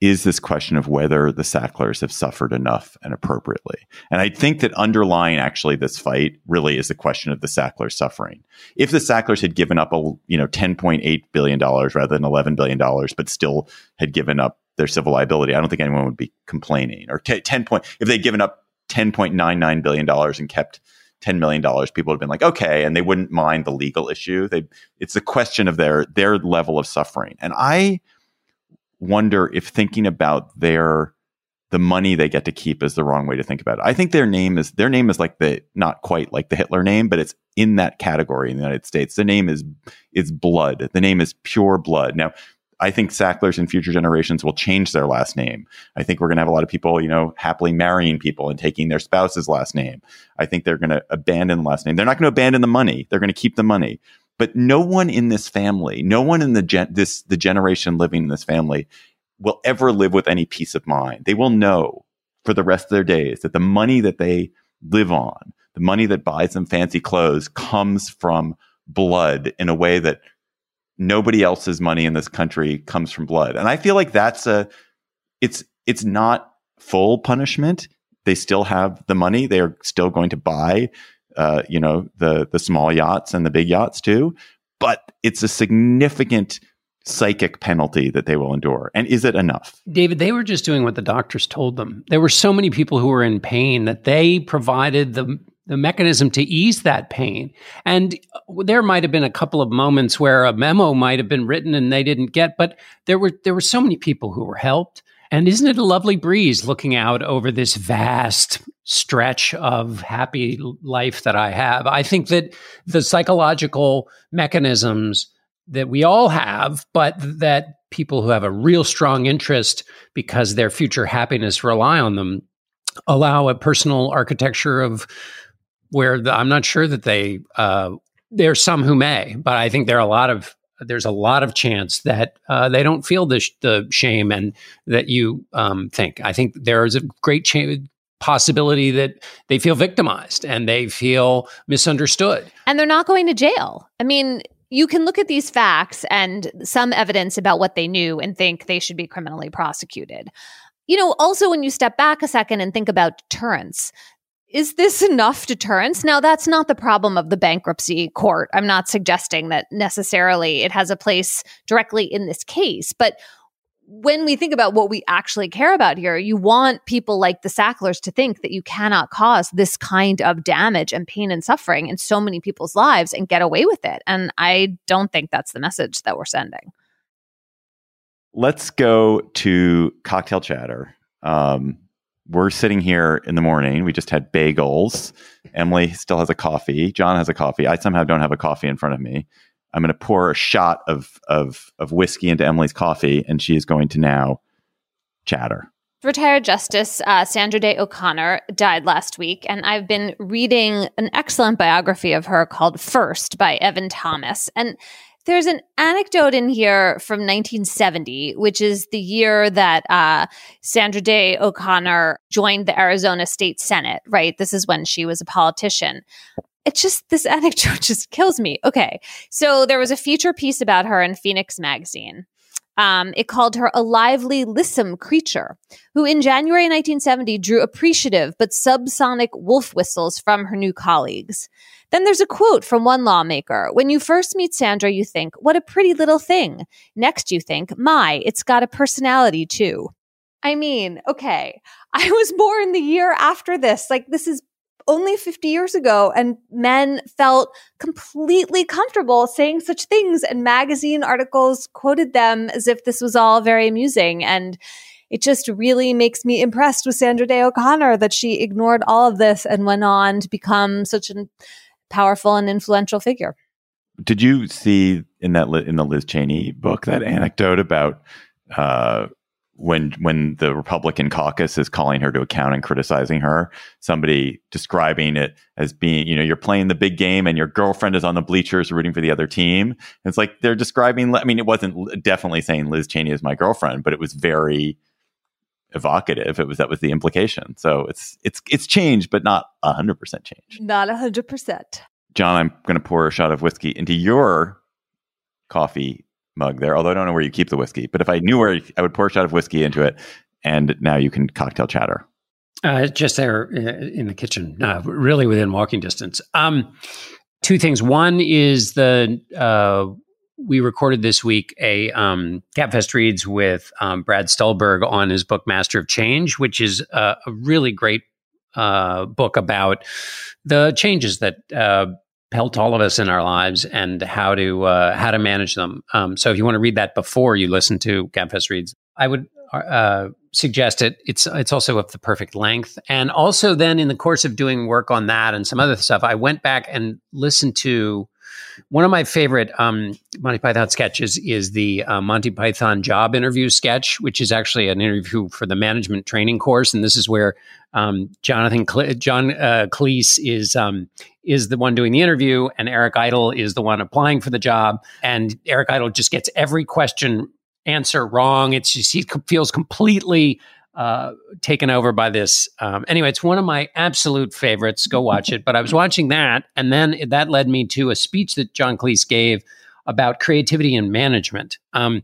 is this question of whether the Sacklers have suffered enough and appropriately. And I think that underlying actually this fight really is the question of the Sacklers suffering. If the Sacklers had given up a you know ten point eight billion dollars rather than eleven billion dollars, but still had given up their civil liability, I don't think anyone would be complaining. Or t- ten point if they'd given up ten point nine nine billion dollars and kept ten million dollars, people would have been like, okay, and they wouldn't mind the legal issue. They it's a question of their their level of suffering. And I wonder if thinking about their the money they get to keep is the wrong way to think about it. I think their name is their name is like the not quite like the Hitler name, but it's in that category in the United States. The name is is blood. The name is pure blood. Now, I think Sacklers in future generations will change their last name. I think we're going to have a lot of people, you know, happily marrying people and taking their spouse's last name. I think they're going to abandon the last name. They're not going to abandon the money. They're going to keep the money. But no one in this family, no one in the gen- this the generation living in this family will ever live with any peace of mind. They will know for the rest of their days that the money that they live on, the money that buys them fancy clothes comes from blood in a way that nobody else's money in this country comes from blood. And I feel like that's a it's it's not full punishment. They still have the money. They are still going to buy uh, you know, the the small yachts and the big yachts too. But it's a significant psychic penalty that they will endure. And is it enough? David, they were just doing what the doctors told them. There were so many people who were in pain that they provided the the mechanism to ease that pain. And there might have been a couple of moments where a memo might have been written and they didn't get, but there were there were so many people who were helped. And isn't it a lovely breeze looking out over this vast stretch of happy life that I have? I think that the psychological mechanisms that we all have, but that people who have a real strong interest because their future happiness rely on them allow a personal architecture of where the, I'm not sure that they uh, there's some who may, but I think there are a lot of there's a lot of chance that uh, they don't feel the, sh- the shame and that you um, think. I think there is a great cha- possibility that they feel victimized and they feel misunderstood. And they're not going to jail. I mean, you can look at these facts and some evidence about what they knew and think they should be criminally prosecuted. You know, also when you step back a second and think about deterrence, is this enough deterrence? Now, that's not the problem of the bankruptcy court. I'm not suggesting that necessarily it has a place directly in this case, but when we think about what we actually care about here, you want people like the Sacklers to think that you cannot cause this kind of damage and pain and suffering in so many people's lives and get away with it. And I don't think that's the message that we're sending. Let's go to cocktail chatter. Um, we're sitting here in the morning. We just had bagels. Emily still has a coffee. John has a coffee. I somehow don't have a coffee in front of me. I'm going to pour a shot of, of, of whiskey into Emily's coffee, and she is going to now chatter. Retired Justice uh, Sandra Day O'Connor died last week, and I've been reading an excellent biography of her called First by Evan Thomas. And there's an anecdote in here from 1970, which is the year that uh, Sandra Day O'Connor joined the Arizona State Senate, right? This is when she was a politician. It's just, this anecdote just kills me. Okay. So there was a feature piece about her in Phoenix Magazine. Um, it called her a lively, lissom creature who, in January 1970, drew appreciative but subsonic wolf whistles from her new colleagues. Then there's a quote from one lawmaker When you first meet Sandra, you think, what a pretty little thing. Next, you think, my, it's got a personality too. I mean, okay, I was born the year after this. Like, this is only 50 years ago and men felt completely comfortable saying such things and magazine articles quoted them as if this was all very amusing and it just really makes me impressed with Sandra Day O'Connor that she ignored all of this and went on to become such a powerful and influential figure. Did you see in that in the Liz Cheney book that anecdote about uh, when when the Republican caucus is calling her to account and criticizing her, somebody describing it as being, you know, you're playing the big game and your girlfriend is on the bleachers rooting for the other team. And it's like they're describing. I mean, it wasn't definitely saying Liz Cheney is my girlfriend, but it was very evocative. It was that was the implication. So it's it's it's changed, but not hundred percent change. Not hundred percent. John, I'm going to pour a shot of whiskey into your coffee mug there, although I don't know where you keep the whiskey. But if I knew where, I would pour a shot of whiskey into it, and now you can cocktail chatter. Uh, just there uh, in the kitchen, uh, really within walking distance. Um, two things. One is the uh, we recorded this week a um, Gabfest reads with um, Brad Stulberg on his book Master of Change, which is a really great uh, book about the changes that uh, pelt all of us in our lives and how to uh, how to manage them. Um, so if you want to read that before you listen to Gabfest reads, I would uh, suggest it. It's it's also of the perfect length, and also then in the course of doing work on that and some other stuff, I went back and listened to one of my favorite um, Monty Python sketches is the uh, Monty Python job interview sketch, which is actually an interview for the management training course, and this is where um, Jonathan Cle- John uh, Cleese is um, is the one doing the interview, and Eric Idle is the one applying for the job, and Eric Idle just gets every question answer wrong. It's just, he feels completely uh, taken over by this. Um, anyway, it's one of my absolute favorites. Go watch it. But I was watching that, and then that led me to a speech that John Cleese gave about creativity and management. Um,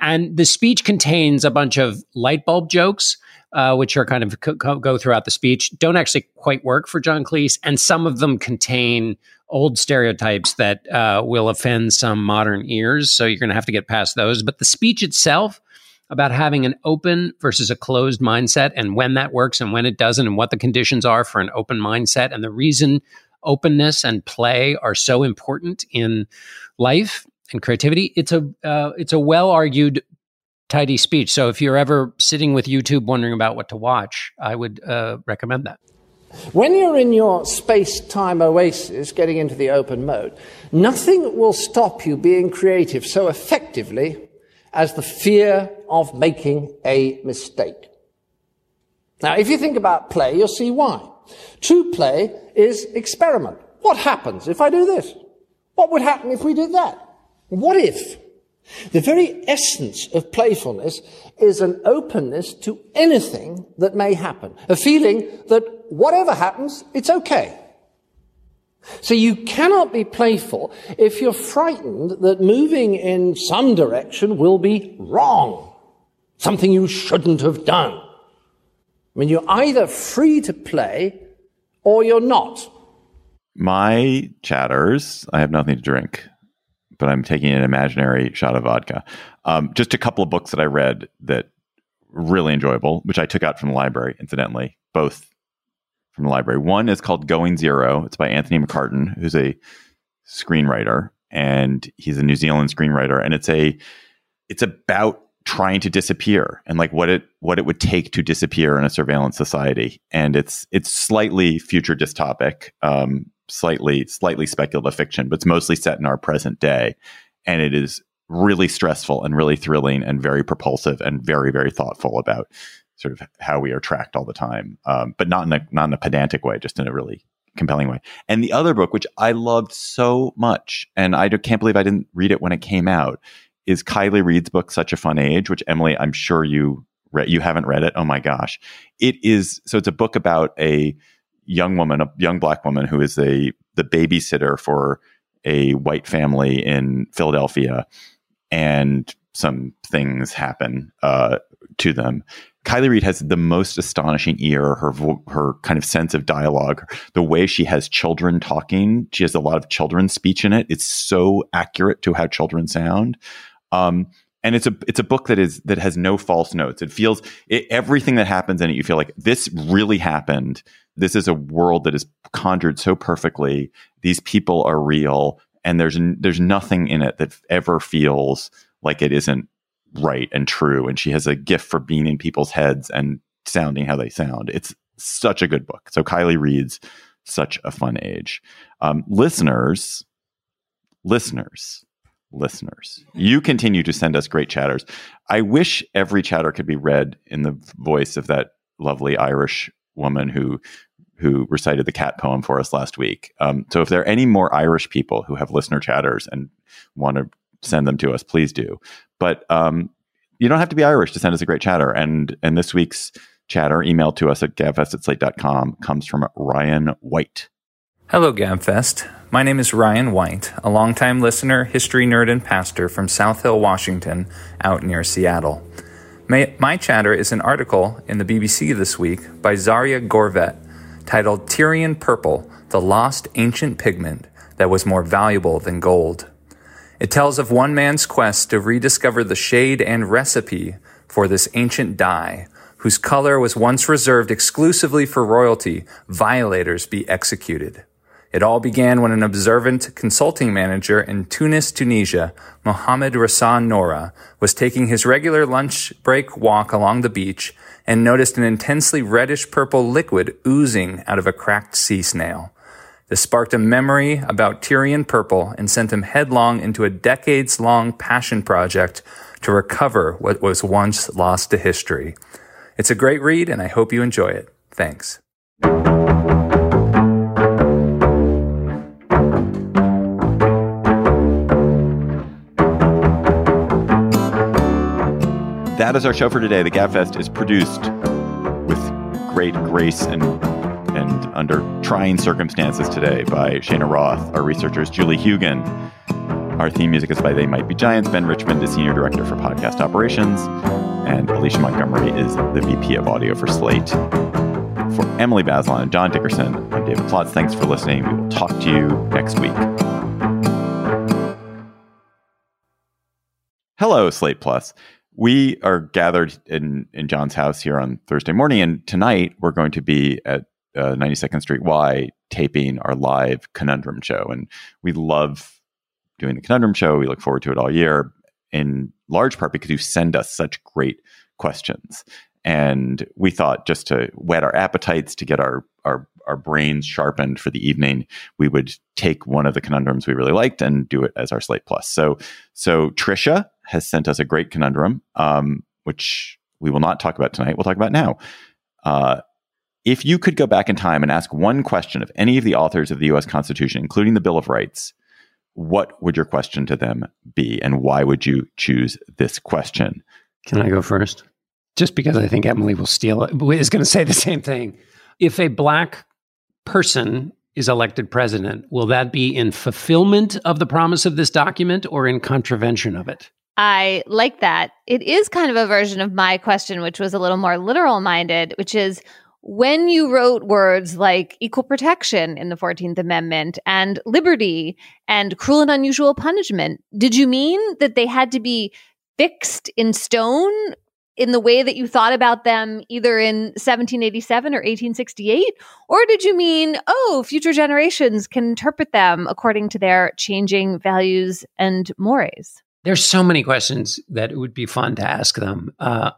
and the speech contains a bunch of light bulb jokes uh, which are kind of co- go throughout the speech, don't actually quite work for John Cleese, and some of them contain old stereotypes that uh, will offend some modern ears. So you're going to have to get past those. But the speech itself about having an open versus a closed mindset, and when that works and when it doesn't, and what the conditions are for an open mindset, and the reason openness and play are so important in life and creativity. It's a uh, it's a well argued tidy speech. So if you're ever sitting with YouTube wondering about what to watch, I would uh, recommend that. When you're in your space time oasis, getting into the open mode, nothing will stop you being creative so effectively as the fear of making a mistake. Now, if you think about play, you'll see why. True play is experiment. What happens if I do this? What would happen if we did that? What if? The very essence of playfulness is an openness to anything that may happen, a feeling that whatever happens, it's okay. So you cannot be playful if you're frightened that moving in some direction will be wrong, something you shouldn't have done. I mean, you're either free to play or you're not. My chatters, I have nothing to drink but I'm taking an imaginary shot of vodka. Um, just a couple of books that I read that really enjoyable, which I took out from the library, incidentally, both from the library. One is called Going Zero. It's by Anthony McCarten, who's a screenwriter, and he's a New Zealand screenwriter, and it's a it's about trying to disappear and like what it what it would take to disappear in a surveillance society and it's it's slightly future dystopic um slightly slightly speculative fiction, but it's mostly set in our present day, and it is really stressful and really thrilling and very propulsive and very very thoughtful about sort of how we are tracked all the time, um, but not in a not in a pedantic way, just in a really compelling way. And the other book, which I loved so much, and I can't believe I didn't read it when it came out, is Kiley Reid's book, Such a Fun Age, which Emily, I'm sure you read. You haven't read it? Oh my gosh, it is. So it's a book about a young woman, a young black woman who is a the babysitter for a white family in Philadelphia, and some things happen uh, to them. Kiley Reid has the most astonishing ear. Her her kind of sense of dialogue, the way she has children talking. She has a lot of children's speech in it. It's so accurate to how children sound. Um, and it's a it's a book that is that has no false notes. It feels it, everything that happens in it. You feel like this really happened. This is a world that is conjured so perfectly. These people are real, and there's there's nothing in it that ever feels like it isn't right and true. And she has a gift for being in people's heads and sounding how they sound. It's such a good book. So Kiley Reid's such a fun age. Um, listeners, listeners, listeners, you continue to send us great chatters. I wish every chatter could be read in the voice of that lovely Irish woman who who recited the cat poem for us last week. Um, so if there are any more Irish people who have listener chatters and want to send them to us, please do. But um, you don't have to be Irish to send us a great chatter. And and this week's chatter, emailed to us at gabfest at slate.com, comes from Ryan White. Hello, Gabfest. My name is Ryan White, a longtime listener, history nerd, and pastor from South Hill, Washington, out near Seattle. My, my chatter is an article in the BBC this week by Zaria Gorvett titled Tyrian Purple, the Lost Ancient Pigment That Was More Valuable Than Gold. It tells of one man's quest to rediscover the shade and recipe for this ancient dye, whose color was once reserved exclusively for royalty, violators be executed. It all began when an observant consulting manager in Tunis, Tunisia, Mohamed Ghassen Nouira, was taking his regular lunch break walk along the beach and noticed an intensely reddish purple liquid oozing out of a cracked sea snail. This sparked a memory about Tyrian purple and sent him headlong into a decades long passion project to recover what was once lost to history. It's a great read, and I hope you enjoy it. Thanks. That is our show for today. The Gabfest is produced with great grace and and under trying circumstances today by Shayna Roth, our researchers, Julie Huygen. Our theme music is by They Might Be Giants. Ben Richmond is Senior Director for Podcast Operations. And Alicia Montgomery is the VP of Audio for Slate. For Emily Bazelon and John Dickerson, I'm David Plotz. Thanks for listening. We will talk to you next week. Hello, Slate Plus. We are gathered in, in John's house here on Thursday morning, and tonight we're going to be at uh, 92nd Street Y taping our live conundrum show. And we love doing the conundrum show. We look forward to it all year, in large part because you send us such great questions. And we thought just to whet our appetites, to get our, our, our brains sharpened for the evening, we would take one of the conundrums we really liked and do it as our Slate Plus. So, so Trisha has sent us a great conundrum, um, which we will not talk about tonight. We'll talk about now. Uh, if you could go back in time and ask one question of any of the authors of the US Constitution, including the Bill of Rights, what would your question to them be? And why would you choose this question? Can I go first? Just because I think Emily will steal it, is going to say the same thing. If a black person is elected president, will that be in fulfillment of the promise of this document or in contravention of it? I like that. It is kind of a version of my question, which was a little more literal minded, which is when you wrote words like equal protection in the 14th Amendment and liberty and cruel and unusual punishment, did you mean that they had to be fixed in stone in the way that you thought about them either in 1787 or 1868? Or did you mean, oh, future generations can interpret them according to their changing values and mores? There's so many questions that it would be fun to ask them. Uh,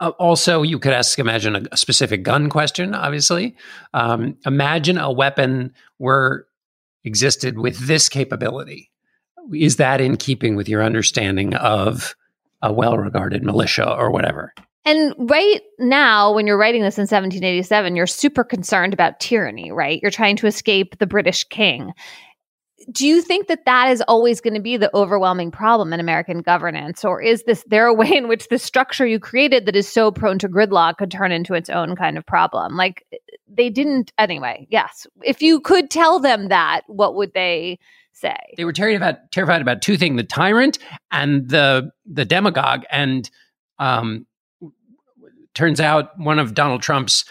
uh, also, you could ask, imagine a, specific gun question, obviously. Um, imagine a weapon were existed with this capability. is that in keeping with your understanding of a well-regarded militia or whatever? And right now, when you're writing this in 1787, you're super concerned about tyranny, right? You're trying to escape the British king. Do you think that that is always going to be the overwhelming problem in American governance? Or is this there a way in which the structure you created that is so prone to gridlock could turn into its own kind of problem? Like they didn't, anyway, yes. If you could tell them that, what would they say? They were terrified about, terrified about two things the tyrant and the, the demagogue. And um, turns out one of Donald Trump's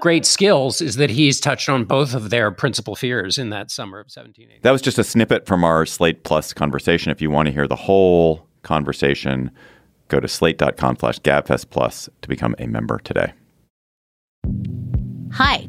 great skills is that he's touched on both of their principal fears in that summer of 1780. That was just a snippet from our Slate Plus conversation. If you want to hear the whole conversation, go to slate.com slash gabfest plus to become a member today. Hi,